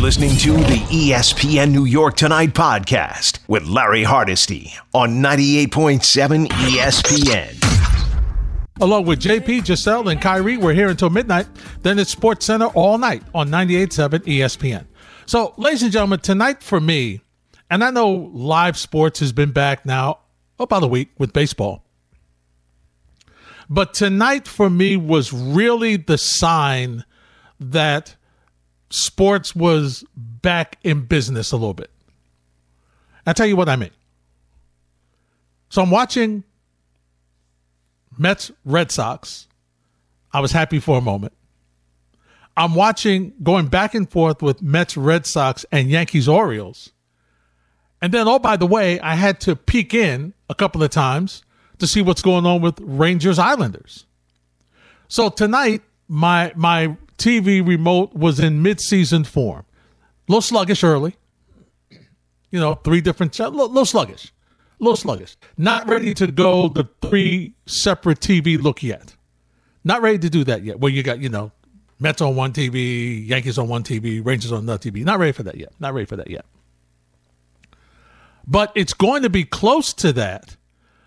listening to the ESPN New York Tonight podcast with Larry Hardesty on 98.7 ESPN. Along with JP, Giselle, and Kyrie, we're here until midnight. Then it's Sports Center all night on 98.7 ESPN. So, ladies and gentlemen, tonight for me, and I know live sports has been back now about a week with baseball. But tonight for me was really the sign that sports was back in business a little bit. I'll tell you what I mean. So I'm watching Mets Red Sox. I was happy for a moment. I'm watching going back and forth with Mets Red Sox and Yankees Orioles. And then, oh, by the way, I had to peek in a couple of times to see what's going on with Rangers Islanders. So tonight, my my TV remote was in mid-season form. A little sluggish early. You know, three different, a little, sluggish, a little sluggish. Not ready to go the three separate TV look yet. Not ready to do that yet. Where you got, you know, Mets on one TV, Yankees on one TV, Rangers on another TV. Not ready for that yet. Not ready for that yet. But it's going to be close to that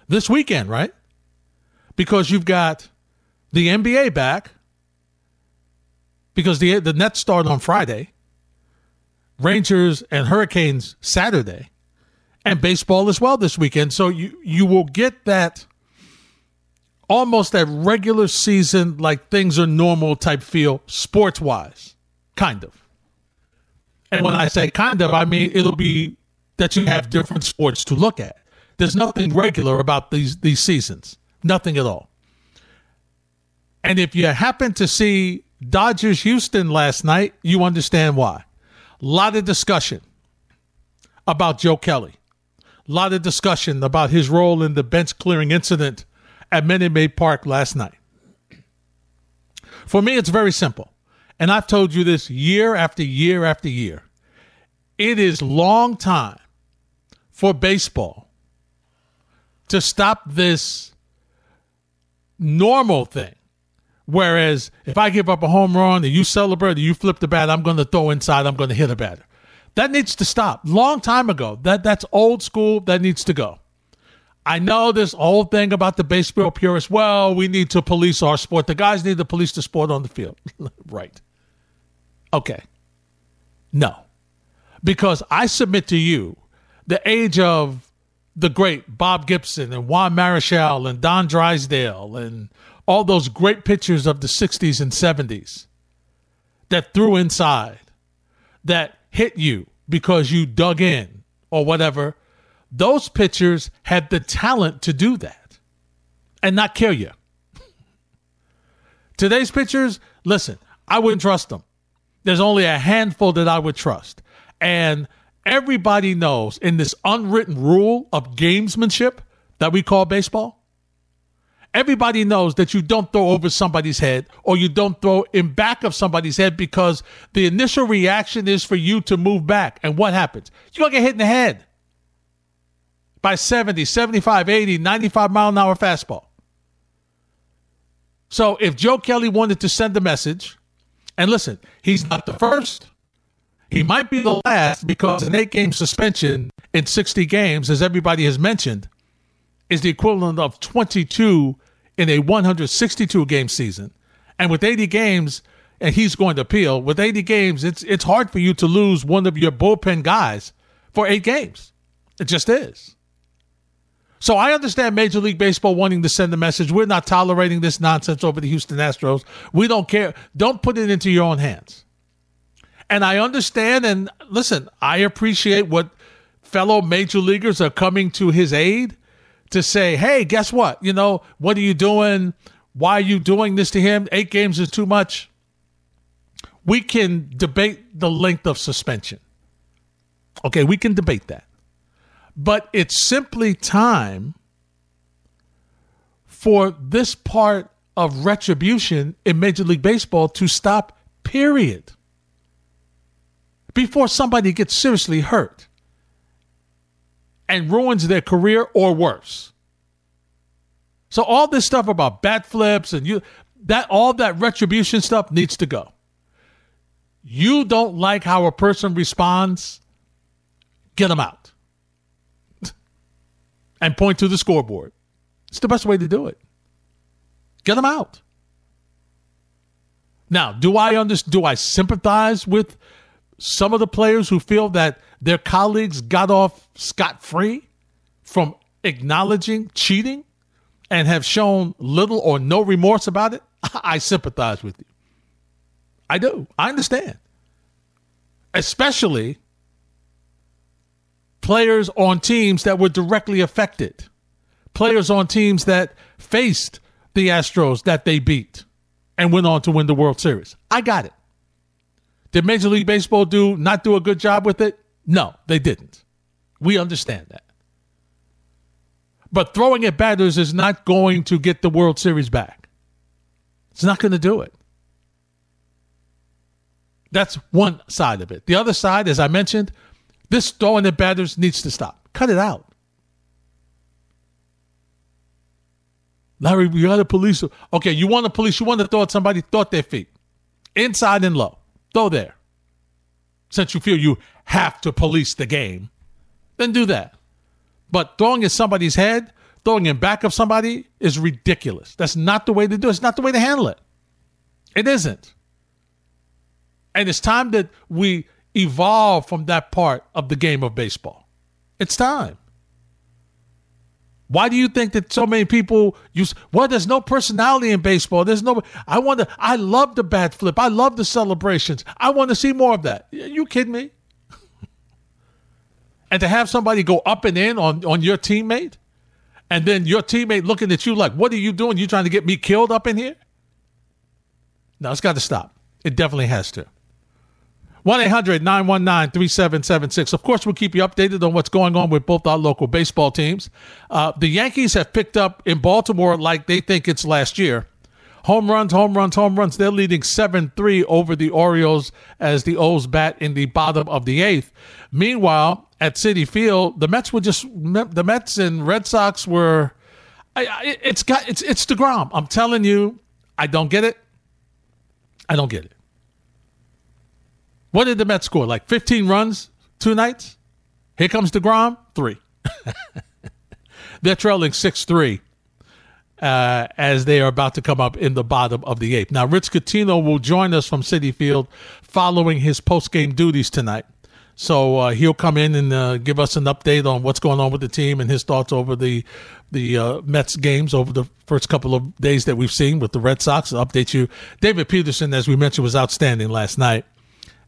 this weekend, right? Because you've got the NBA back because the the Nets start on Friday, Rangers and Hurricanes Saturday, and baseball as well this weekend. So you you will get that almost that regular season like things are normal type feel sports wise, kind of. And when I say kind of, I mean it'll be that you have different sports to look at. There's nothing regular about these these seasons, nothing at all. And if you happen to see Dodgers Houston last night, you understand why. A lot of discussion about Joe Kelly. A lot of discussion about his role in the bench clearing incident at Minute Maid Park last night. For me, it's very simple. And I've told you this year after year after year. It is long time for baseball to stop this normal thing Whereas if I give up a home run and you celebrate you flip the bat, I'm going to throw inside. I'm going to hit a batter. That needs to stop. Long time ago. That that's old school. That needs to go. I know this whole thing about the baseball purists. Well, we need to police our sport. The guys need to police the sport on the field. right. Okay. No. Because I submit to you the age of the great Bob Gibson and Juan Marichal and Don Drysdale and all those great pictures of the 60s and 70s that threw inside, that hit you because you dug in or whatever, those pictures had the talent to do that and not kill you. Today's pictures, listen, I wouldn't trust them. There's only a handful that I would trust. And everybody knows in this unwritten rule of gamesmanship that we call baseball, everybody knows that you don't throw over somebody's head or you don't throw in back of somebody's head because the initial reaction is for you to move back. And what happens? You're going to get hit in the head by 70, 75, 80, 95 mile an hour fastball. So if Joe Kelly wanted to send a message, and listen, he's not the first. He might be the last because an eight game suspension in 60 games, as everybody has mentioned, is the equivalent of 22 in a 162 game season. And with 80 games, and he's going to appeal, with 80 games, it's it's hard for you to lose one of your bullpen guys for eight games. It just is. So I understand Major League Baseball wanting to send a message. We're not tolerating this nonsense over the Houston Astros. We don't care. Don't put it into your own hands. And I understand and listen, I appreciate what fellow major leaguers are coming to his aid to say, hey, guess what? You know, what are you doing? Why are you doing this to him? Eight games is too much. We can debate the length of suspension. Okay, we can debate that. But it's simply time for this part of retribution in Major League Baseball to stop, period. Before somebody gets seriously hurt and ruins their career or worse. So all this stuff about bat flips and you that all that retribution stuff needs to go. You don't like how a person responds, get them out and point to the scoreboard. It's the best way to do it. Get them out. Now, do I understand? Do I sympathize with some of the players who feel that their colleagues got off scot free from acknowledging cheating and have shown little or no remorse about it? I sympathize with you. I do. I understand. Especially players on teams that were directly affected, players on teams that faced the Astros that they beat and went on to win the World Series. I got it. Did Major League Baseball do not do a good job with it? No, they didn't. We understand that. But throwing at batters is not going to get the World Series back. It's not going to do it. That's one side of it. The other side, as I mentioned, this throwing at batters needs to stop. Cut it out. Larry, you got to police. Okay, you want to police, you want to throw at somebody, throw at their feet. Inside and low. Throw there. Since you feel you have to police the game, then do that. But throwing at somebody's head, throwing in back of somebody is ridiculous. That's not the way to do it. It's not the way to handle it. It isn't. And it's time that we evolve from that part of the game of baseball. It's time. Why do you think that so many people use? Well, there's no personality in baseball. There's no. I want to. I love the bat flip. I love the celebrations. I want to see more of that. You kidding me? and to have somebody go up and in on on your teammate, and then your teammate looking at you like, "What are you doing? You trying to get me killed up in here?" No, it's got to stop. It definitely has to. 1 800 919 3776. Of course, we'll keep you updated on what's going on with both our local baseball teams. Uh, the Yankees have picked up in Baltimore like they think it's last year. Home runs, home runs, home runs. They're leading 7 3 over the Orioles as the O's bat in the bottom of the eighth. Meanwhile, at Citi Field, the Mets were just, the Mets and Red Sox were, I, I, it's got, it's, it's DeGrom. I'm telling you, I don't get it. I don't get it. What did the Mets score? Like 15 runs, two nights? Here comes DeGrom, three. They're trailing 6 3 uh, as they are about to come up in the bottom of the eighth. Now, Rich Coutinho will join us from Citi Field following his post game duties tonight. So uh, he'll come in and uh, give us an update on what's going on with the team and his thoughts over the the uh, Mets games over the first couple of days that we've seen with the Red Sox. I'll update you. David Peterson, as we mentioned, was outstanding last night.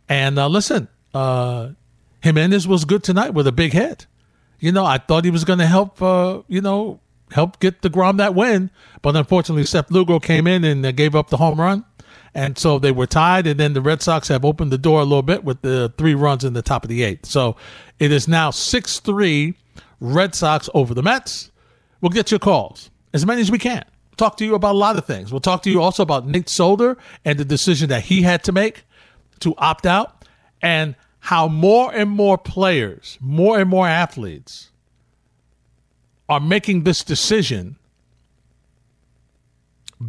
And uh, listen, uh, Jimenez was good tonight with a big hit. You know, I thought he was going to help, uh, you know, help get DeGrom that win. But unfortunately, Seth Lugo came in and uh, gave up the home run. And so they were tied. And then the Red Sox have opened the door a little bit with the three runs in the top of the eighth. So it is now 6 3 Red Sox over the Mets. We'll get your calls, as many as we can. talk to you about a lot of things. We'll talk to you also about Nate Solder and the decision that he had to make to opt out and how more and more players, more and more athletes are making this decision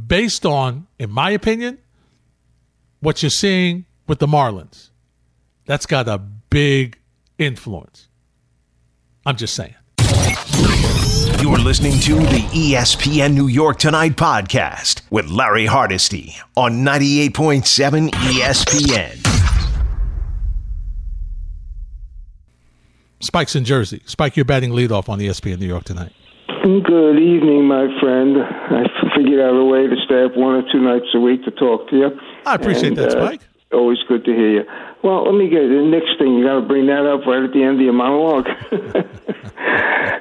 based on, in my opinion, what you're seeing with the Marlins. That's got a big influence. I'm just saying. You're listening to the ESPN New York Tonight podcast with Larry Hardesty on 98.7 ESPN. Spike's in Jersey. Spike, you're batting leadoff on ESPN New York tonight. Good evening, my friend. I figured out a way to stay up one or two nights a week to talk to you. I appreciate and, that, Spike. Uh, always good to hear you. Well, let me get the next thing. You got to bring that up right at the end of your monologue.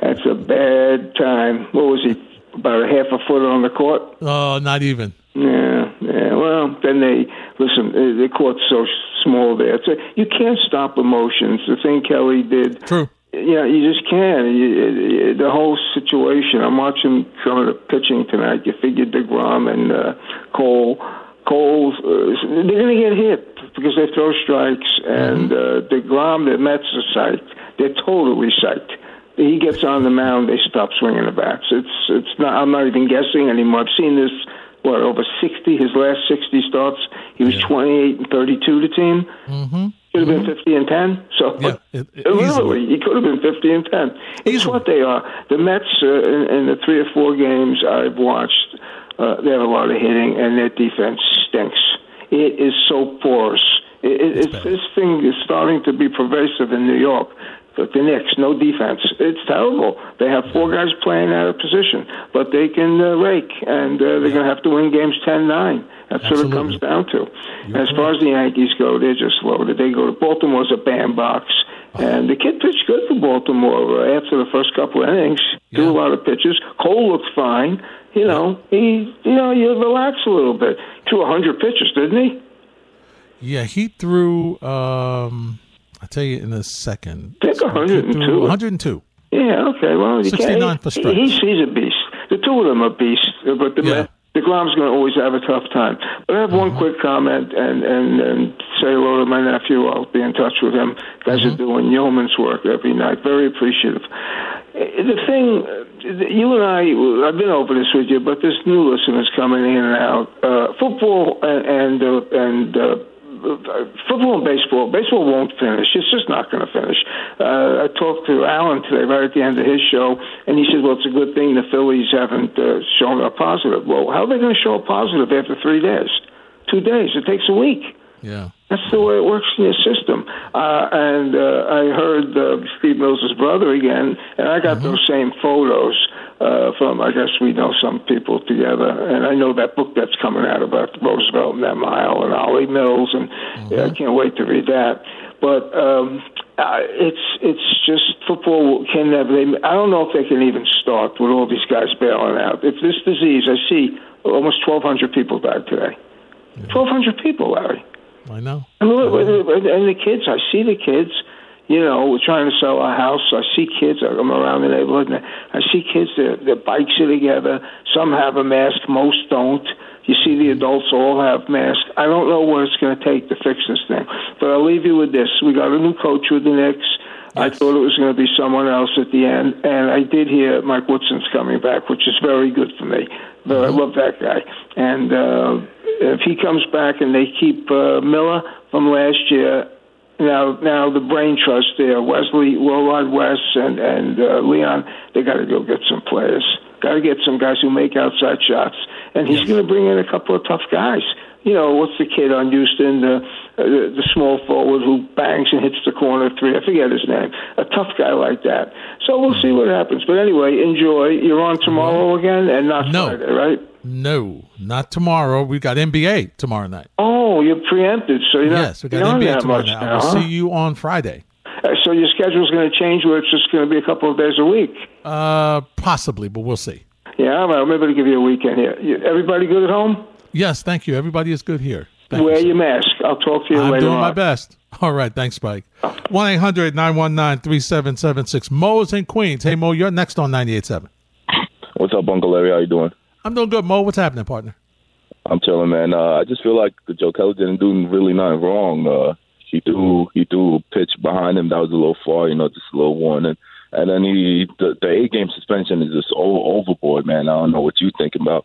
That's a bad time. What was he? About a half a foot on the court? Oh, uh, not even. Yeah, yeah. Well, then they listen. The court's so small there. So you can't stop emotions. The thing Kelly did. True. Yeah, you just can't. You, the whole situation. I'm watching some of the pitching tonight. You figured Degrom and uh, Cole. Cole's uh, they're going to get hit because they throw strikes, and mm-hmm. uh, Degrom, the Mets are psyched. They're totally psyched. He gets on the mound, they stop swinging the bats. It's it's not. I'm not even guessing anymore. I've seen this what over 60. His last 60 starts, he was 28 and 32 to team. Mm-hmm. Could have been 50 and 10. So Yeah, it- it- literally, easily. he could have been 50 and 10. It's Easily. what they are. The Mets uh, in, in the three or four games I've watched, uh, they have a lot of hitting, and their defense stinks. It is so porous. It, it, it's, this thing is starting to be pervasive in New York. But the Knicks, no defense. It's terrible. They have four guys playing out of position, but they can uh, rake, and uh, they're going to have to win games 10-9. That's what it comes down to. You're as far as the Yankees go, they're just loaded. They go to Baltimore's a bandbox, and the kid pitched good for Baltimore uh, after the first couple of innings. Threw Yeah. a lot of pitches. Cole looked fine. You know, he, you know, you relax a little bit. Threw a hundred pitches, didn't he? Yeah, he threw. Um, I'll tell you in a second. I think 102. 102. Yeah, okay. Well, you 69 can't, for he, strikes. he's, he's a beast. The two of them are beasts, but the Yeah. the DeGrom's going to always have a tough time. But I have Mm-hmm. one quick comment and, and and say hello to my nephew. I'll be in touch with him. Guys Mm-hmm. are doing yeoman's work every night. Very appreciative. The thing, you and I, I've been over this with you, but there's new listeners coming in and out. Uh, football and and uh, and. Uh, uh, football and baseball. Baseball won't finish. It's just not going to finish. Uh, I talked to Alan today, right at the end of his show, and he said, "Well, it's a good thing the Phillies haven't uh, shown a positive." Well, how are they going to show a positive after three days? Two days. It takes a week. Yeah. That's the way it works in your system. Uh, and uh, I heard uh, Steve Mills' brother again, and I got those same photos uh, from, I guess we know some people together. And I know that book that's coming out about Roosevelt and that mile and Ollie Mills, and yeah, I can't wait to read that. But um, uh, it's it's just football can never. They, I don't know if they can even start with all these guys bailing out. If this disease, I see almost 1,200 people died today. 1,200 people, Larry. I know. And, and the kids, I see the kids, you know, we're trying to sell a house. I see kids, I'm around the neighborhood, and I see kids, their, their bikes are together. Some have a mask, most don't. You see the mm-hmm. adults all have masks. I don't know what it's going to take to fix this thing. But I'll leave you with this. We got a new coach with the Knicks. I thought it was going to be someone else at the end, and I did hear Mike Woodson's coming back, which is very good for me. But I love that guy, and uh, if he comes back and they keep uh, Miller from last year, now now the brain trust there, Wesley, Worldwide West, and and uh, Leon, they got to go get some players. Got to get some guys who make outside shots, and he's going to bring in a couple of tough guys. You know, what's the kid on Houston, the, uh, the the small forward who bangs and hits the corner three? I forget his name. A tough guy like that. So we'll see what happens. But anyway, enjoy. You're on tomorrow again, and not No. Friday, right? No, not tomorrow. We got NBA tomorrow night. Oh, you're preempted, so you're not Yes, we got NBA tomorrow night. now. I will see you on Friday. Uh, So your schedule's going to change where it's just going to be a couple of days a week. Uh, possibly, but we'll see. Yeah, well, maybe to give you a weekend here. Everybody good at home? Yes, thank you. Everybody is good here. Thank Wear you, your mask. I'll talk to you later. I'm doing on. my best. All right, thanks, Spike. 1 800 919 3776. Mo is in Queens. Hey, Mo, you're next on 98.7. What's up, Uncle Larry? How you doing? I'm doing good, Mo. What's happening, partner? I'm chilling, man. Uh, I just feel like Joe Kelly didn't do really nothing wrong. Uh, he threw he threw a pitch behind him that was a little far, you know, just a little warning. And then he the, the eight game suspension is just o- overboard, man. I don't know what you're thinking about,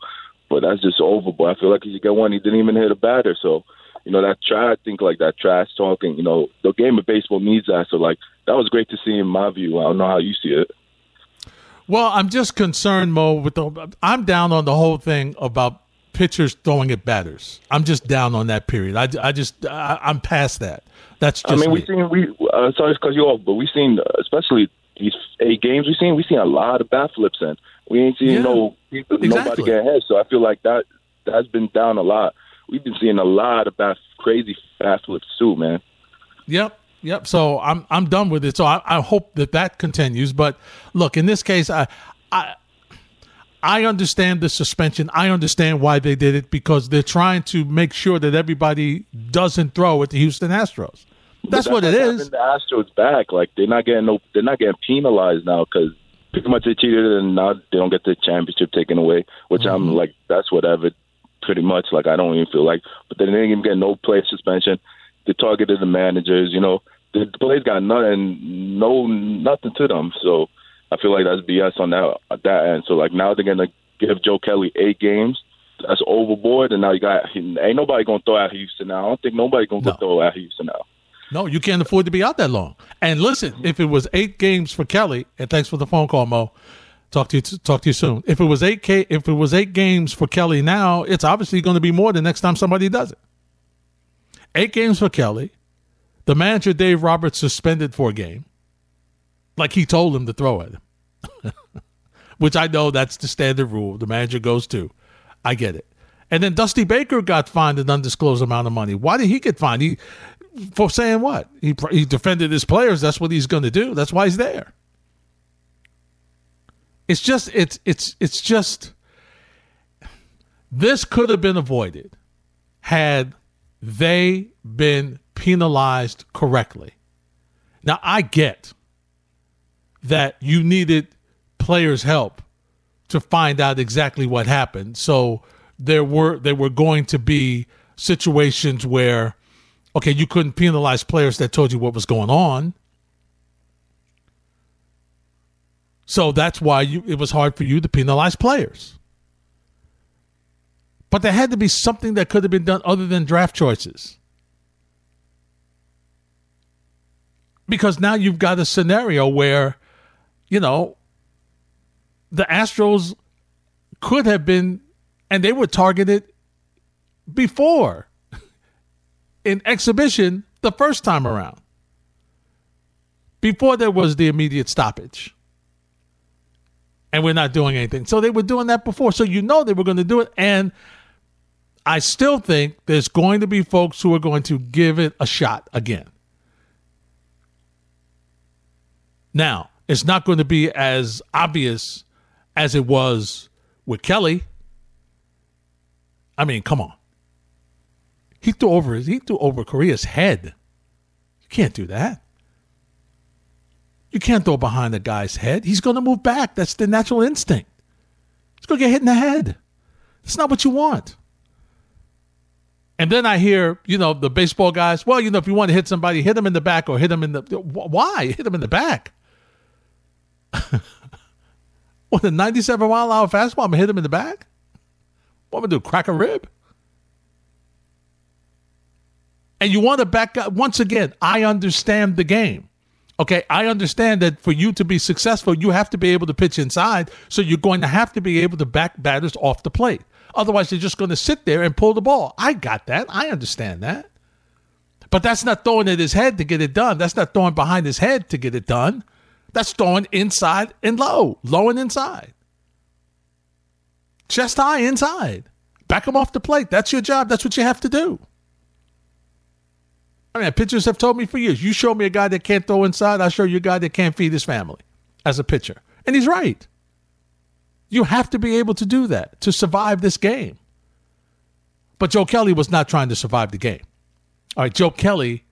but that's just overboard. I feel like he should get one. He didn't even hit a batter, so you know that trash. I think like that trash talking. You know, the game of baseball needs that. So like that was great to see in my view. I don't know how you see it. Well, I'm just concerned, Mo, with the. I'm down on the whole thing about pitchers throwing at batters. I'm just down on that period. I, I just, I, I'm past that. That's just I mean, me. we seen we uh, sorry to cut you off, but we seen especially these eight games we seen we seen a lot of bat flips in. we ain't seen Yeah, no exactly. nobody get ahead. So I feel like that that's been down a lot. We've been seeing a lot of bat crazy bat flips too, man. Yep. Yep. So I'm I'm done with it. So I, I hope that that continues. But look, in this case, I I I understand the suspension. I understand why they did it because they're trying to make sure that everybody doesn't throw at the Houston Astros. That's what it is. The Astros back, like they're not getting no, they're not getting penalized now because pretty much they cheated and now they don't get the championship taken away. Which Mm-hmm. I'm like, that's whatever. Pretty much, like I don't even feel like, but they didn't even get no play suspension. They targeted the managers. You know, the, players got nothing, no nothing to them. So I feel like that's BS on that that end. So like now they're gonna give Joe Kelly eight games. that's overboard. And now you got ain't nobody gonna throw out Houston now. I don't think nobody gonna No. throw out Houston now. No, you can't afford to be out that long. And listen, if it was eight games for Kelly, and thanks for the phone call, Mo. Talk to you. Talk to you soon. If it was eight K, if it was eight games for Kelly now, it's obviously going to be more the next time somebody does it. Eight games for Kelly. The manager Dave Roberts suspended for a game, like he told him to throw at him. Which I know that's the standard rule. The manager goes to. I get it. And then Dusty Baker got fined an undisclosed amount of money. Why did he get fined? He for saying what? He he defended his players. That's what he's going to do. That's why he's there. It's just it's it's it's just this could have been avoided had they been penalized correctly. Now I get that you needed players' help to find out exactly what happened. So there were there were going to be situations where okay, you couldn't penalize players that told you what was going on. So that's why you, it was hard for you to penalize players. But there had to be something that could have been done other than draft choices. Because now you've got a scenario where, you know, the Astros could have been, and they were targeted before in exhibition the first time around, before there was the immediate stoppage. And we're not doing anything. So they were doing that before. So you know they were going to do it. And I still think there's going to be folks who are going to give it a shot again. Now, it's not going to be as obvious as it was with Kelly. I mean, come on. He threw over his he threw over Correa's head. You can't do that. You can't throw behind the guy's head. He's going to move back. That's the natural instinct. He's going to get hit in the head. That's not what you want. And then I hear, you know, the baseball guys, well, you know, if you want to hit somebody, hit them in the back or hit them in the. Why? Hit them in the back. what, a 97 mile an hour fastball? I'm going to hit him in the back? What am I going to do? Crack a rib? And you want to back up. Once again, I understand the game. Okay, I understand that for you to be successful, you have to be able to pitch inside. So you're going to have to be able to back batters off the plate. Otherwise, they're just going to sit there and pull the ball. I got that. I understand that. But that's not throwing at his head to get it done. That's not throwing behind his head to get it done. That's throwing inside and low, low and inside. Chest high inside. Back him off the plate. That's your job. That's what you have to do. I mean, pitchers have told me for years, you show me a guy that can't throw inside, I'll show you a guy that can't feed his family as a pitcher. And he's right. You have to be able to do that to survive this game. But Joe Kelly was not trying to survive the game. All right, Joe Kelly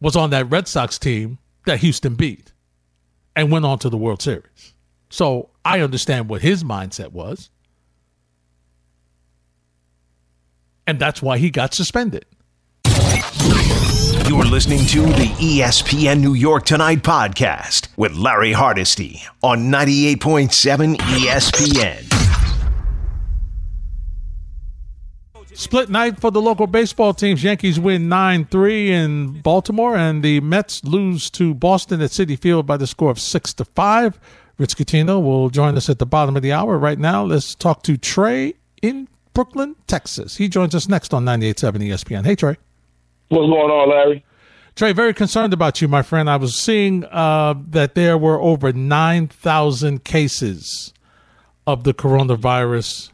was on that Red Sox team that Houston beat and went on to the World Series. So I understand what his mindset was. And that's why he got suspended. You're listening to the ESPN New York Tonight podcast with Larry Hardesty on 98.7 ESPN. Split night for the local baseball teams. Yankees win 9 3 in Baltimore, and the Mets lose to Boston at Citi Field by the score of 6 to 5. Rich Coutinho will join us at the bottom of the hour. Right now, let's talk to Trey in Brooklyn, Texas. He joins us next on 98.7 ESPN. Hey, Trey. What's going on, Larry? Trey, very concerned about you, my friend. I was seeing uh, that there were over 9,000 cases of the coronavirus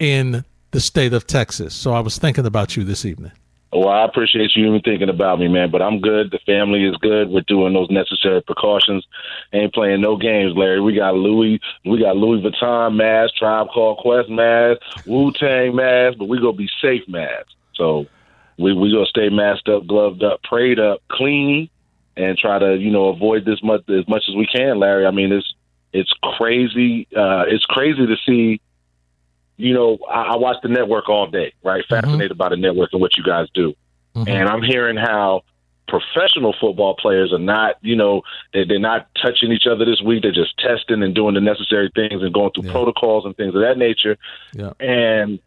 in the state of Texas. So I was thinking about you this evening. Well, I appreciate you even thinking about me, man. But I'm good. The family is good. We're doing those necessary precautions. Ain't playing no games, Larry. We got Louis, we got Louis Vuitton mask, Tribe Called Quest mask, Wu Tang mask, but we gonna be safe masks. So we we gonna stay masked up, gloved up, prayed up, clean, and try to you know avoid this much as much as we can, Larry. I mean, it's it's crazy. Uh, it's crazy to see. You know, I, I watch the network all day, right? Fascinated by the network and what you guys do, and I'm hearing how professional football players are not, you know, they, they're not touching each other this week. They're just testing and doing the necessary things and going through Yeah. protocols and things of that nature. Yeah. And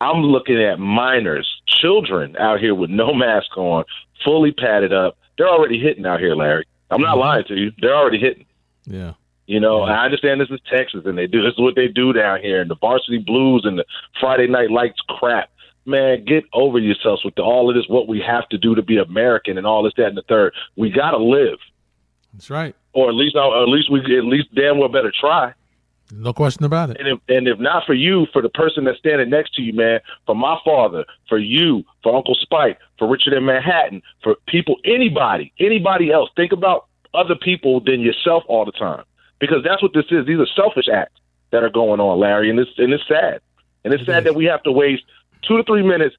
I'm looking at minors, children out here with no mask on, fully padded up. They're already hitting out here, Larry. I'm not Mhm. lying to you. They're already hitting. Yeah. You know, Yeah. I understand this is Texas and they do this is what they do down here and the varsity blues and the Friday night lights crap. Man, get over yourselves with the, all of this what we have to do to be American and all this, that, and the third. We gotta live. That's right. Or at least or at least we at least damn well better try. No question about it. And if and if not for you, for the person that's standing next to you, man, for my father, for you, for Uncle Spike, for Richard in Manhattan, for people, anybody, anybody else, think about other people than yourself all the time. Because that's what this is. These are selfish acts that are going on, Larry, and it's and it's sad. And it's It sad that we have to waste two to three minutes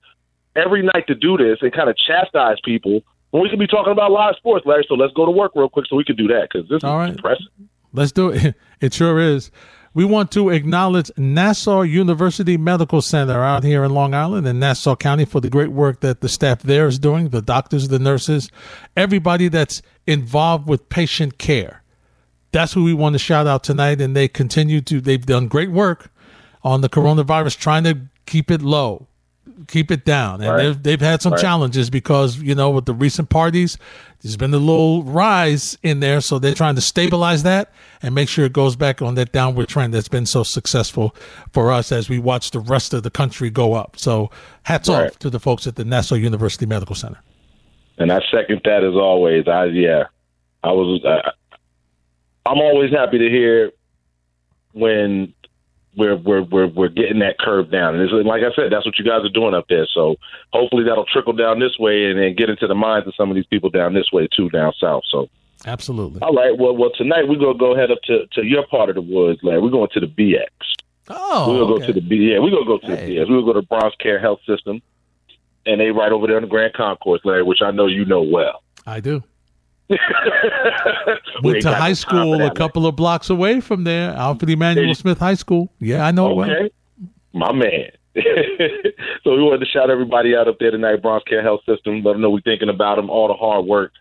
every night to do this and kind of chastise people when we could be talking about live sports, Larry. So let's go to work real quick so we can do that because this All is right. depressing. Let's do it. It sure is. We want to acknowledge Nassau University Medical Center out here in Long Island and Nassau County for the great work that the staff there is doing, the doctors, the nurses, everybody that's involved with patient care. That's who we want to shout out tonight. And they continue to, they've done great work on the coronavirus, trying to keep it low, keep it down. And Right. they've, they've had some Right. challenges because, you know, with the recent parties, there's been a little rise in there. So they're trying to stabilize that and make sure it goes back on that downward trend that's been so successful for us as we watch the rest of the country go up. So hats Right. off to the folks at the Nassau University Medical Center. And I second that as always. I yeah, I was. I, I'm always happy to hear when we're we're we're we're getting that curve down. And it's, like I said, that's what you guys are doing up there. So hopefully that'll trickle down this way and then get into the minds of some of these people down this way too, down south. So Absolutely. all right, well, well tonight we're gonna go head up to to your part of the woods, Larry. We're going to the BX. Oh, we're gonna okay. go to the B. Yeah, we're gonna go to Hey. the BX. We're gonna go to the Bronx Care Health System, and they right over there in the Grand Concourse, Larry, which I know you know well. I do. We Went to high school a couple of blocks away from there, Alfred Emmanuel Hey. Smith High School. Yeah, I know it well. My man. so we wanted to shout everybody out up there tonight, Bronx Care Health System. Let them know we're thinking about them, all the hard work,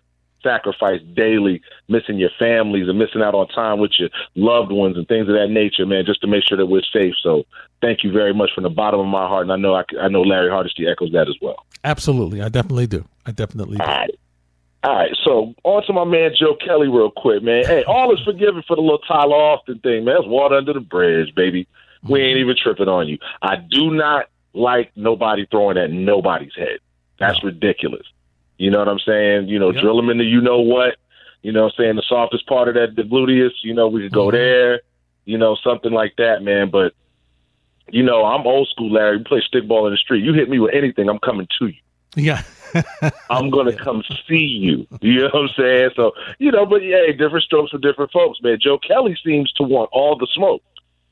sacrifice daily, missing your families and missing out on time with your loved ones and things of that nature, man, just to make sure that we're safe. So thank you very much from the bottom of my heart, and I know I, I know Larry Hardesty echoes that as well. Absolutely. I definitely do. I definitely do. All right. So on to my man Joe Kelly real quick, man. Hey, all is forgiven for the little Tyler Austin thing, man. It's water under the bridge, baby. We ain't even tripping on you. I do not like nobody throwing at nobody's head. That's ridiculous. You know what I'm saying? You know, Yep. drill them into you know what. You know what I'm saying? The softest part of that, the gluteus, you know, we could go Mhm. there, you know, something like that, man. But, you know, I'm old school, Larry. We play stickball in the street. You hit me with anything, I'm coming to you. Yeah. I'm gonna come see you. You know what I'm saying? So, you know, but yeah, different strokes for different folks, man. Joe Kelly seems to want all the smoke.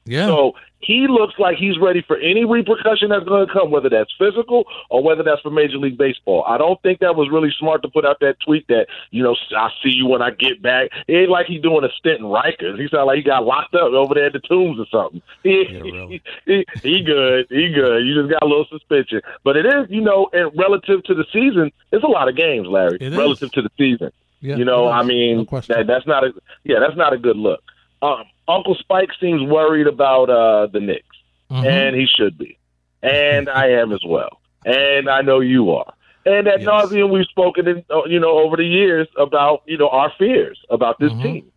Yeah. So he looks like he's ready for any repercussion that's going to come, whether that's physical or whether that's for Major League Baseball. I don't think that was really smart to put out that tweet that, you know, I'll see you when I get back. It ain't like he's doing a stint in Rikers. He sound like he got locked up over there at the tombs or something. He, Yeah, really. he, he good. He good. You just got a little suspension. But it is, you know, and relative to the season, it's a lot of games, Larry, It is. relative to the season. yeah. You know, is. I mean, no that, that's not a yeah, that's not a good look. Um, Uncle Spike seems worried about uh, the Knicks, Mhm. and he should be, and I am as well, and I know you are. And at Yes. nauseum, we've spoken, in, uh, you know, over the years about you know our fears about this Mhm. team.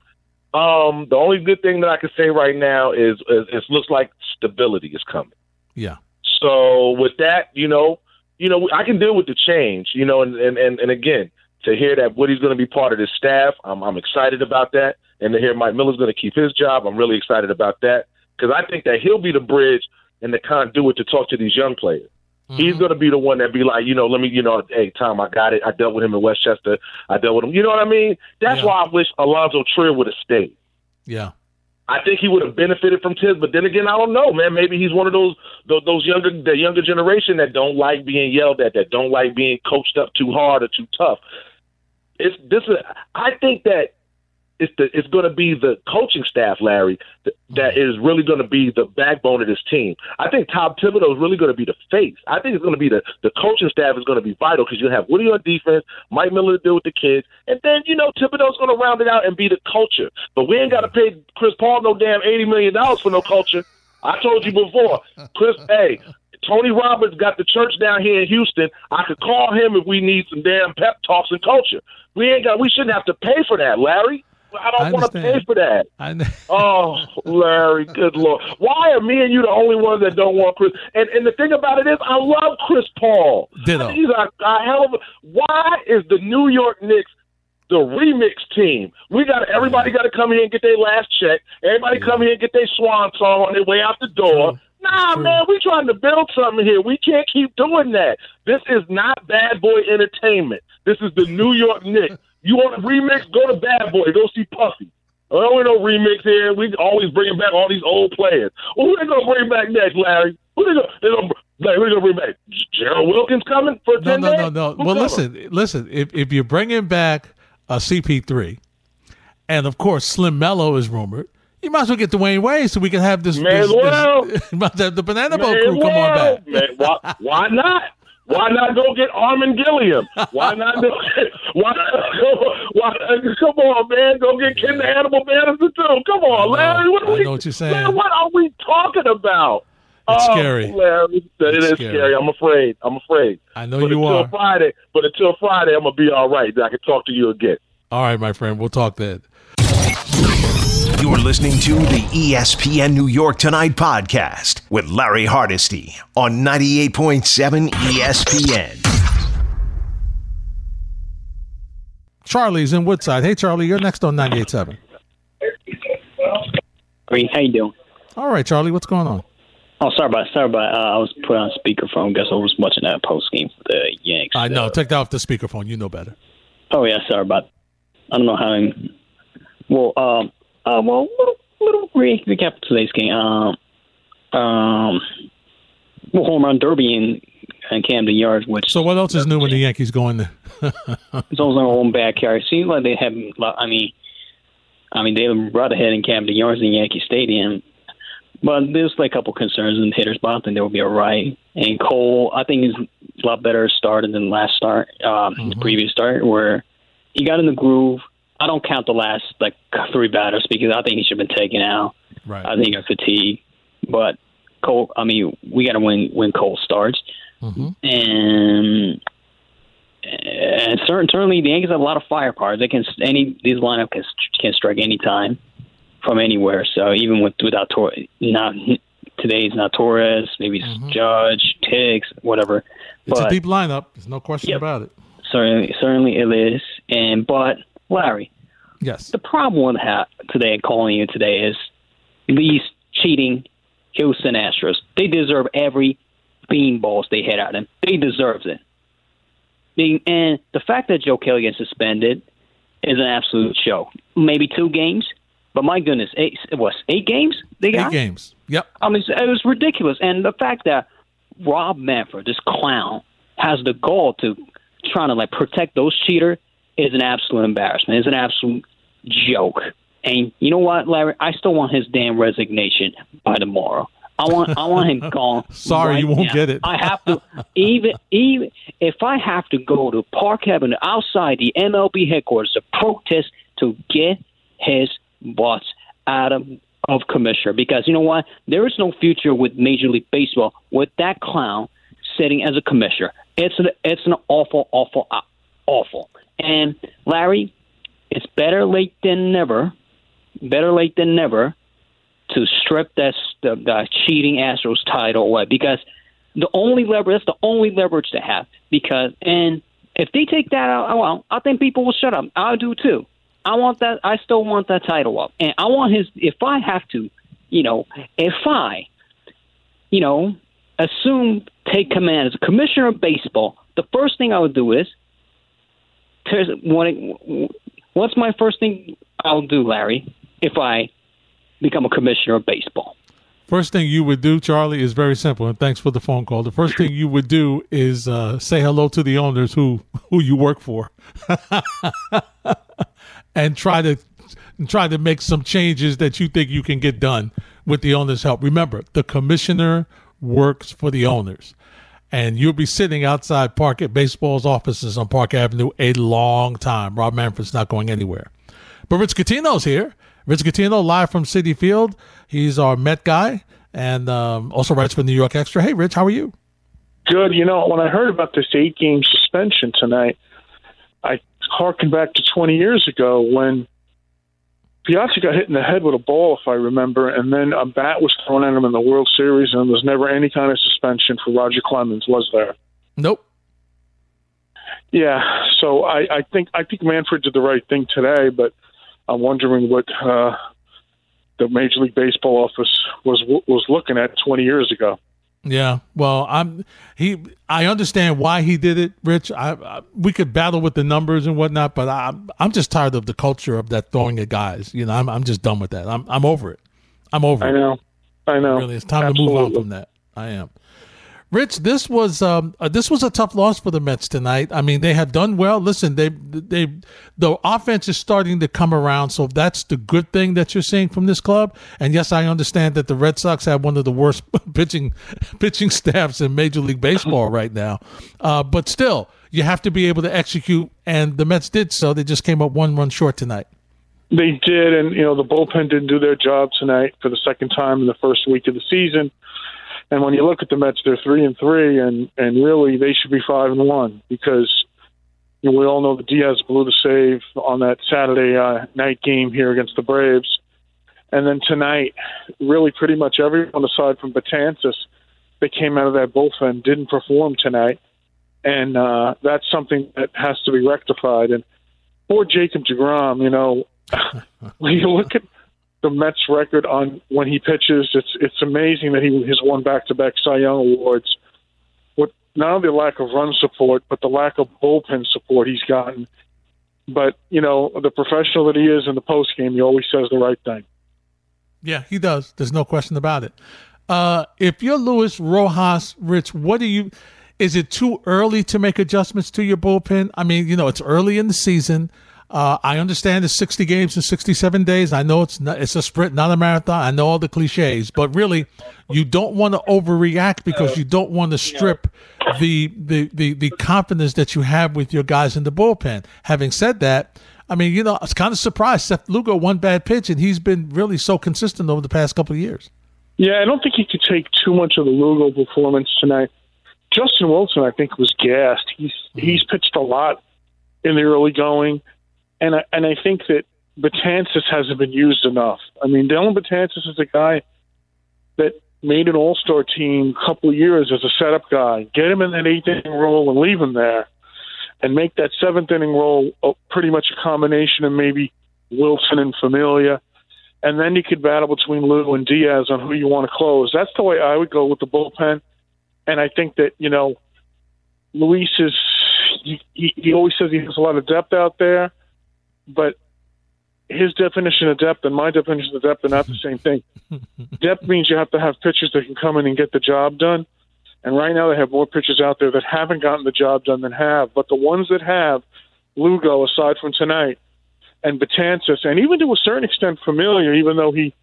Um, the only good thing that I can say right now is, is it looks like stability is coming. yeah. So with that, you know, you know, I can deal with the change, you know, and and and, and again, to hear that Woody's going to be part of this staff, I'm I'm excited about that, and to hear Mike Miller's going to keep his job, I'm really excited about that because I think that he'll be the bridge and the conduit to talk to these young players. He's Mhm. going to be the one that be like, you know, let me, you know, hey Tom, I got it. I dealt with him in Westchester. I dealt with him. You know what I mean? That's Yeah. why I wish Alonzo Trier would have stayed. Yeah. I think he would have benefited from Tiz, but then again, I don't know, man. Maybe he's one of those those, those younger the younger generation that don't like being yelled at, that don't like being coached up too hard or too tough. It's this. Is, I think that it's the it's going to be the coaching staff, Larry, that, that is really going to be the backbone of this team. I think Tom Thibodeau is really going to be the face. I think it's going to be the the coaching staff is going to be vital because you have Woody on defense, Mike Miller to deal with the kids, and then you know Thibodeau's going to round it out and be the culture. But we ain't got to pay Chris Paul no damn eighty million dollars for no culture. I told you before, Chris. hey, Tony Roberts got the church down here in Houston. I could call him if we need some damn pep talks and culture. We ain't got. We shouldn't have to pay for that, Larry. I don't want to pay for that. oh, Larry, good lord! Why are me and you the only ones that don't want Chris? And and the thing about it is, I love Chris Paul. Ditto. He's a, a hell of a. Why is the New York Knicks the remix team? We got everybody got to come here and get their last check. Everybody come here and get their swan song on their way out the door. True. Nah, man, we trying to build something here. We can't keep doing that. This is not bad boy entertainment. This is the New York Knicks. You want a remix? Go to Bad Boy. Go see Puffy. I don't want no remix here. We always bringing back all these old players. Well, who they gonna bring back next, Larry? Who they gonna, they gonna who they gonna bring back? Gerald Wilkins coming for No, no, no, no. Who Well, listen, listen. If if you're bringing back a CP3, and of course Slim Melo is rumored, you might as well get Dwyane Wade so we can have this. this, Manuel. this the Banana Boat Man, crew come on back. Man, why, why not? Why not go get Armen Gilliam? Why not go get, why, why, come on, man, go get Ken the Animal Bannister too. Come on, Larry. What are I we, know what you're saying. Man, what are we talking about? It's oh, scary. Larry, it It's is scary. scary. I'm afraid. I'm afraid. I know but you until are. Friday, but until Friday, I'm gonna be all right. I can talk to you again. All right, my friend. We'll talk then. You're listening to the ESPN New York Tonight podcast with Larry Hardesty on 98.7 ESPN. Charlie's in Woodside. Hey, Charlie, you're next on 98.7. Great. How you doing? All right, Charlie, what's going on? Oh, sorry about sorry about. Uh, I was put on speakerphone. Guess I was watching that post game for the Yanks. I know. Uh, Take that off the speakerphone. You know better. oh yeah, sorry about. I don't know how. I well, um, uh, well, little, little re- recap of today's game. Um, um, well, home run derby in, in Camden Yards, which So, what else is new when the Yankees going there? It's almost like a home backyard. It seems like they have. I mean, I mean they've brought ahead in Camden Yards in Yankee Stadium, but there's like a couple concerns in the hitters. But I think they will be all right. And Cole, I think is a lot better started than last start, um, the previous start, where he got in the groove. I don't count the last like three batters because I think he should have been taken out. Right. I think he got fatigued, but Cole. I mean, we got to win when Cole starts, mm-hmm. and and certain, certainly the Yankees have a lot of firepower. They can any these lineup can can strike any time from anywhere. So even with without Tor, not today's not Torres, maybe it's mm-hmm. Judge, Tiggs, whatever. It's but a deep lineup. There's no question Yep. about it. certainly certainly it is. And but Larry, Yes. the problem with ha- today and calling you today is these cheating Houston Astros. They deserve every beanballs they hit at them. They deserve it. And the fact that Joe Kelly gets suspended is an absolute show. Maybe two games, but my goodness, eight, it was eight games they got. Eight games. Yep. I mean, it was ridiculous. And the fact that Rob Manfred, this clown, has the gall to trying to like protect those cheaters is an absolute embarrassment. It's an absolute joke. And you know what, Larry? I still want his damn resignation by tomorrow. I want I want him gone. Sorry, right you won't now. get it. I have to even even if I have to go to Park Avenue outside the MLB headquarters to protest to get his butts out of of commissioner because you know what? There is no future with Major League Baseball with that clown sitting as a commissioner. It's an it's an awful, awful, uh, awful. And Larry, it's better late than never. Better late than never to strip that the, the cheating Astros title away because the only leverage that's the only leverage they have because and if they take that out, well, I think people will shut up. I do too. I want that. I still want that title up, and I want his. If I have to, you know, if I, you know, assume take command as a commissioner of baseball, the first thing I would do is. What's my first thing I'll do, Larry, if I become a commissioner of baseball? First thing you would do, Charlie, is very simple. And thanks for the phone call. The first thing you would do is uh, say hello to the owners who who you work for, and try to and try to make some changes that you think you can get done with the owner's help. Remember, the commissioner works for the owners. And you'll be sitting outside Park at Baseball's offices on Park Avenue a long time. Rob Manfred's not going anywhere. But Rich Coutinho's here. Rich Coutinho, live from Citi Field. He's our Met guy and um, also writes for New York Extra. Hey, Rich, how are you? Good. You know, when I heard about this eight game suspension tonight, I harkened back to 20 years ago when Piazza got hit in the head with a ball, if I remember, and then a bat was thrown at him in the World Series, and there was never any kind of suspension for Roger Clemens, was there? Nope. Yeah, so I, I think I think Manfred did the right thing today, but I'm wondering what uh, the Major League Baseball office was was looking at 20 years ago. Yeah, well, I'm he. I understand why he did it, Rich. I, I, we could battle with the numbers and whatnot, but I'm I'm just tired of the culture of that throwing at guys. You know, I'm I'm just done with that. I'm I'm over it. I'm over I it. I know. I know. Really, it's time Absolutely. to move on from that. I am. Rich, this was um, uh, this was a tough loss for the Mets tonight. I mean, they have done well. Listen, they they the offense is starting to come around, so that's the good thing that you're seeing from this club. And yes, I understand that the Red Sox have one of the worst pitching pitching staffs in Major League Baseball right now. Uh, but still, you have to be able to execute, and the Mets did so. They just came up one run short tonight. They did, and you know the bullpen didn't do their job tonight for the second time in the first week of the season. And when you look at the Mets, they're three and three, and and really they should be five and one because you know, we all know that Diaz blew the save on that Saturday uh, night game here against the Braves, and then tonight, really pretty much everyone aside from Betances that came out of that bullpen didn't perform tonight, and uh, that's something that has to be rectified. And for Jacob DeGrom, you know, when you look at the Mets record on when he pitches. It's it's amazing that he has won back to back Cy Young awards. With not only the lack of run support, but the lack of bullpen support he's gotten. But you know the professional that he is in the post game, he always says the right thing. Yeah, he does. There's no question about it. Uh, if you're Luis Rojas, Rich, what do you? Is it too early to make adjustments to your bullpen? I mean, you know, it's early in the season. Uh, I understand it's 60 games in 67 days. I know it's not, it's a sprint, not a marathon. I know all the cliches, but really, you don't want to overreact because you don't want to strip the, the, the, the confidence that you have with your guys in the bullpen. Having said that, I mean, you know, I was kind of surprised. Seth Lugo, one bad pitch, and he's been really so consistent over the past couple of years. Yeah, I don't think he could take too much of the Lugo performance tonight. Justin Wilson, I think, was gassed. He's he's pitched a lot in the early going and I, and I think that Betances hasn't been used enough. I mean, Dellin Betances is a guy that made an All Star team a couple of years as a setup guy. Get him in that eighth inning role and leave him there, and make that seventh inning role pretty much a combination of maybe Wilson and Familia, and then you could battle between Lou and Diaz on who you want to close. That's the way I would go with the bullpen, and I think that you know, Luis is. He, he always says he has a lot of depth out there but his definition of depth and my definition of depth are not the same thing. depth means you have to have pitchers that can come in and get the job done. And right now they have more pitchers out there that haven't gotten the job done than have. But the ones that have, Lugo, aside from tonight, and Betances, and even to a certain extent Familia, even though he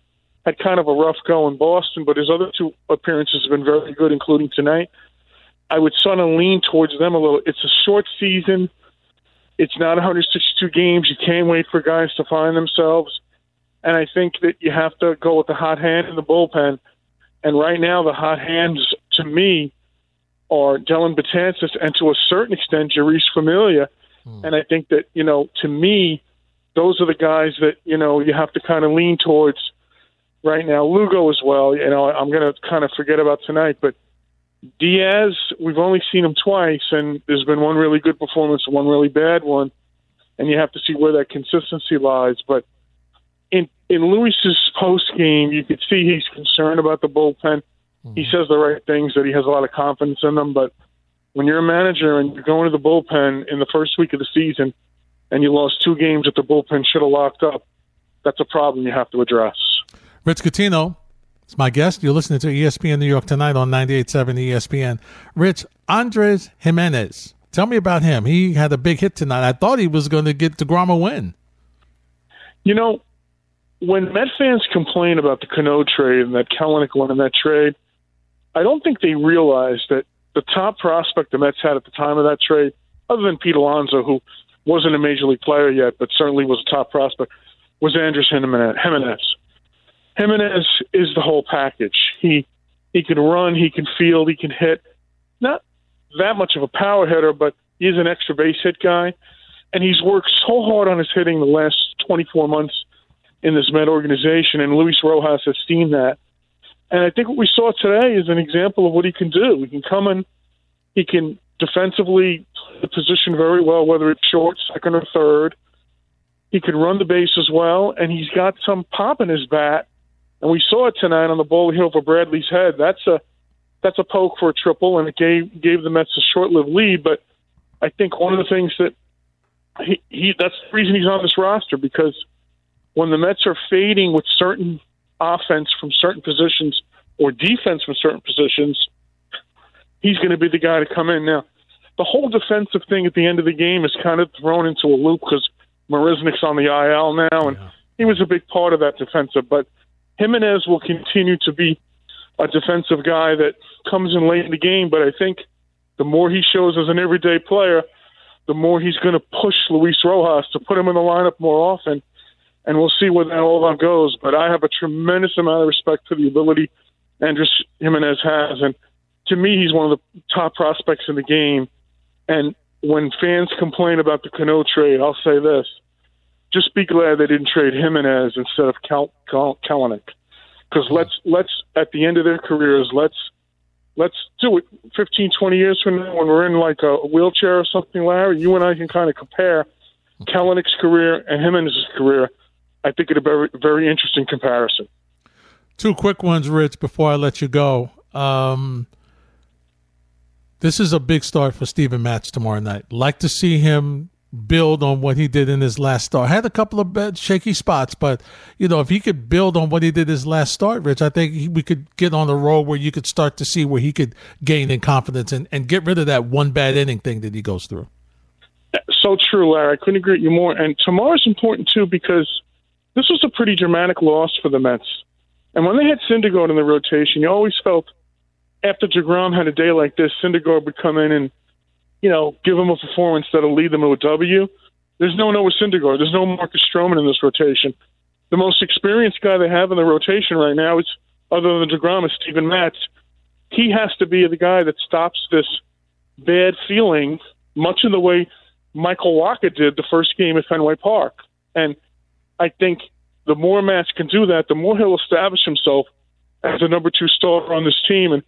had kind of a rough go in Boston, but his other two appearances have been very good, including tonight. I would sort of lean towards them a little. It's a short season it's not 162 games. You can't wait for guys to find themselves. And I think that you have to go with the hot hand in the bullpen. And right now, the hot hands, to me, are Dellin Betances and to a certain extent, Jeurys Familia. Hmm. And I think that, you know, to me, those are the guys that, you know, you have to kind of lean towards right now. Lugo as well. You know, I'm going to kind of forget about tonight, but Diaz, we've only seen him twice, and there's been one really good performance and one really bad one, and you have to see where that consistency lies. But in in Luis's post game, you could see he's concerned about the bullpen. Mm-hmm. He says the right things that he has a lot of confidence in them, but when you're a manager and you're going to the bullpen in the first week of the season, and you lost two games that the bullpen should have locked up, that's a problem you have to address. Rich Coutinho, it's my guest. You're listening to ESPN New York tonight on 98.7 ESPN. Rich, Andres Gimenez. Tell me about him. He had a big hit tonight. I thought he was going to get DeGrom a win. You know, when Met fans complain about the Cano trade and that Kelenic won in that trade, I don't think they realize that the top prospect the Mets had at the time of that trade, other than Pete Alonso, who wasn't a major league player yet, but certainly was a top prospect, was Andres Gimenez. Gimenez is the whole package. He he can run, he can field, he can hit. Not that much of a power hitter, but he's an extra base hit guy, and he's worked so hard on his hitting the last 24 months in this Met organization, and Luis Rojas has seen that. And I think what we saw today is an example of what he can do. He can come in, he can defensively position very well, whether it's short, second, or third. He can run the base as well, and he's got some pop in his bat. And we saw it tonight on the ball hit over Bradley's head. That's a that's a poke for a triple, and it gave gave the Mets a short-lived lead. But I think one of the things that he, he that's the reason he's on this roster because when the Mets are fading with certain offense from certain positions or defense from certain positions, he's going to be the guy to come in. Now, the whole defensive thing at the end of the game is kind of thrown into a loop because Marisnick's on the IL now, and yeah. he was a big part of that defensive. But Gimenez will continue to be a defensive guy that comes in late in the game. But I think the more he shows as an everyday player, the more he's going to push Luis Rojas to put him in the lineup more often. And we'll see where that all goes. But I have a tremendous amount of respect for the ability Andres Gimenez has. And to me, he's one of the top prospects in the game. And when fans complain about the Cano trade, I'll say this just be glad they didn't trade Gimenez instead of Kelenic. Because let's let's at the end of their careers, let's let's do it 15, 20 years from now when we're in like a wheelchair or something, Larry. You and I can kind of compare Kelenic's career and Gimenez's career. I think it's a very very interesting comparison. Two quick ones, Rich, before I let you go. Um, this is a big start for Steven Matz tomorrow night. Like to see him build on what he did in his last start. Had a couple of shaky spots, but you know if he could build on what he did his last start, Rich, I think he, we could get on the road where you could start to see where he could gain in confidence and, and get rid of that one bad inning thing that he goes through. So true, Larry. I couldn't agree with you more. And tomorrow's important too because this was a pretty dramatic loss for the Mets. And when they had Syndergaard in the rotation, you always felt after DeGrom had a day like this, Syndergaard would come in and you know, give them a performance that'll lead them to a W. There's no Noah Syndergaard. There's no Marcus Stroman in this rotation. The most experienced guy they have in the rotation right now is, other than DeGrom, is Steven Matz. He has to be the guy that stops this bad feeling, much in the way Michael Wacha did the first game at Fenway Park. And I think the more Matz can do that, the more he'll establish himself as a number two starter on this team. And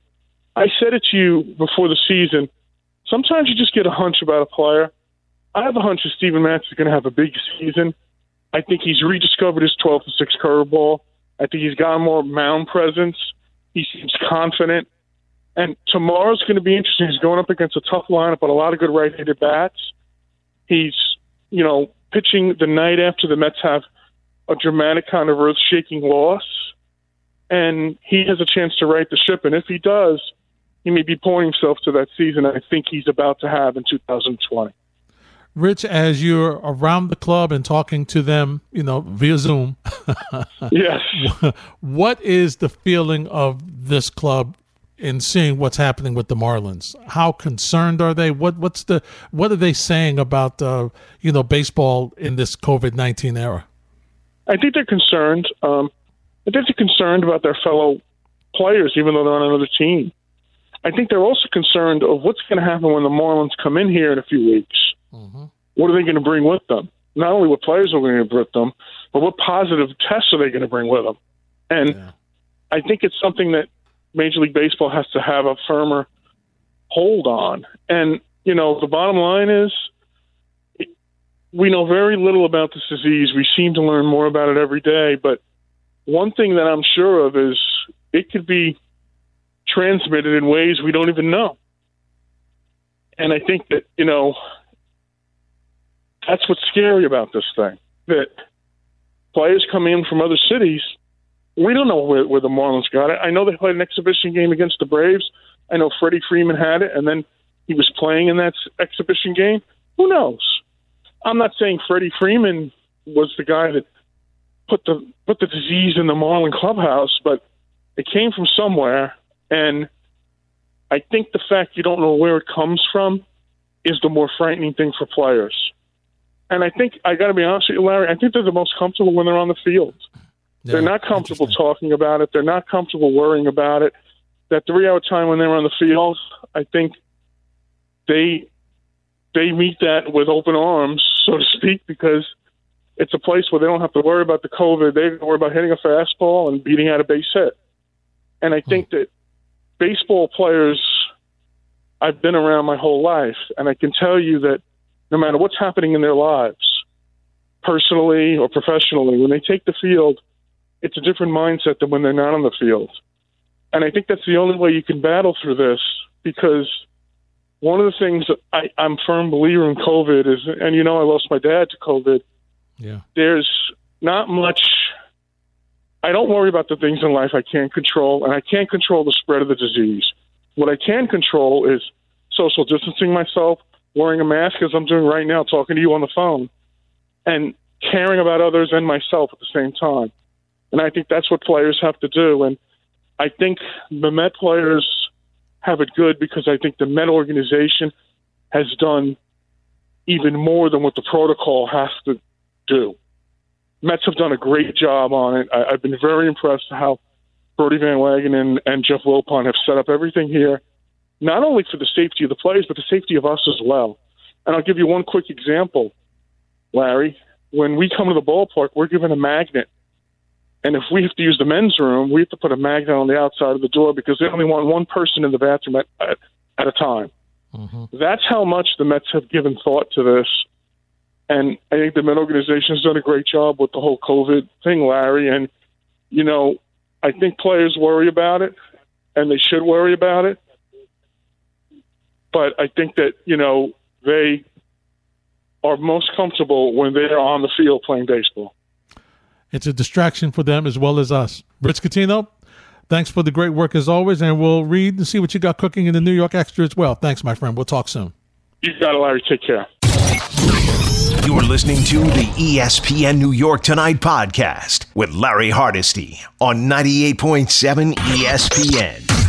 I said it to you before the season – sometimes you just get a hunch about a player. I have a hunch that Steven Matz is going to have a big season. I think he's rediscovered his 12 to 6 curveball. I think he's got more mound presence. He seems confident. And tomorrow's going to be interesting. He's going up against a tough lineup but a lot of good right handed bats. He's, you know, pitching the night after the Mets have a dramatic kind of earth shaking loss. And he has a chance to right the ship. And if he does, he may be pouring himself to that season I think he's about to have in 2020. Rich, as you're around the club and talking to them, you know, via Zoom, yes. What is the feeling of this club in seeing what's happening with the Marlins? How concerned are they? What what's the what are they saying about uh, you know baseball in this COVID nineteen era? I think they're concerned. Um, I think they're concerned about their fellow players, even though they're on another team. I think they're also concerned of what's going to happen when the Marlins come in here in a few weeks. Mm-hmm. What are they going to bring with them? Not only what players are going to bring with them, but what positive tests are they going to bring with them? And yeah. I think it's something that Major League Baseball has to have a firmer hold on. And, you know, the bottom line is we know very little about this disease. We seem to learn more about it every day. But one thing that I'm sure of is it could be transmitted in ways we don't even know. And I think that, you know, that's what's scary about this thing. That players come in from other cities, we don't know where, where the Marlins got it. I know they played an exhibition game against the Braves. I know Freddie Freeman had it, and then he was playing in that exhibition game. Who knows? I'm not saying Freddie Freeman was the guy that put the put the disease in the Marlin clubhouse, but it came from somewhere, and I think the fact you don't know where it comes from is the more frightening thing for players. And I think I got to be honest with you, Larry. I think they're the most comfortable when they're on the field. Yeah, they're not comfortable talking about it. They're not comfortable worrying about it. That three-hour time when they're on the field, I think they they meet that with open arms, so to speak, because it's a place where they don't have to worry about the COVID. They don't worry about hitting a fastball and beating out a base hit. And I hmm. think that baseball players, I've been around my whole life, and I can tell you that no matter what's happening in their lives, personally or professionally, when they take the field, it's a different mindset than when they're not on the field. And I think that's the only way you can battle through this because one of the things that I, I'm a firm believer in COVID is, and you know, I lost my dad to COVID yeah. There's not much. I don't worry about the things in life I can't control, and I can't control the spread of the disease. What I can control is social distancing myself, wearing a mask as I'm doing right now, talking to you on the phone, and caring about others and myself at the same time. And I think that's what players have to do. And I think the Met players have it good because I think the Met organization has done even more than what the protocol has to do. Mets have done a great job on it. I, have been very impressed how Brodie Van Wagenen and, and Jeff Wilpon have set up everything here, not only for the safety of the players, but the safety of us as well. And I'll give you one quick example, Larry. When we come to the ballpark, we're given a magnet. And if we have to use the men's room, we have to put a magnet on the outside of the door because they only want one person in the bathroom at, at, at a time. Mm-hmm. That's how much the Mets have given thought to this and I think the Met organization has done a great job with the whole COVID thing, Larry. And, you know, I think players worry about it, and they should worry about it. But I think that, you know, they are most comfortable when they're on the field playing baseball. It's a distraction for them as well as us. Rich Coutinho, thanks for the great work as always, and we'll read and see what you got cooking in the New York Extra as well. Thanks, my friend. We'll talk soon. You got it, Larry. Take care. You're listening to the ESPN New York Tonight podcast with Larry Hardesty on 98.7 ESPN.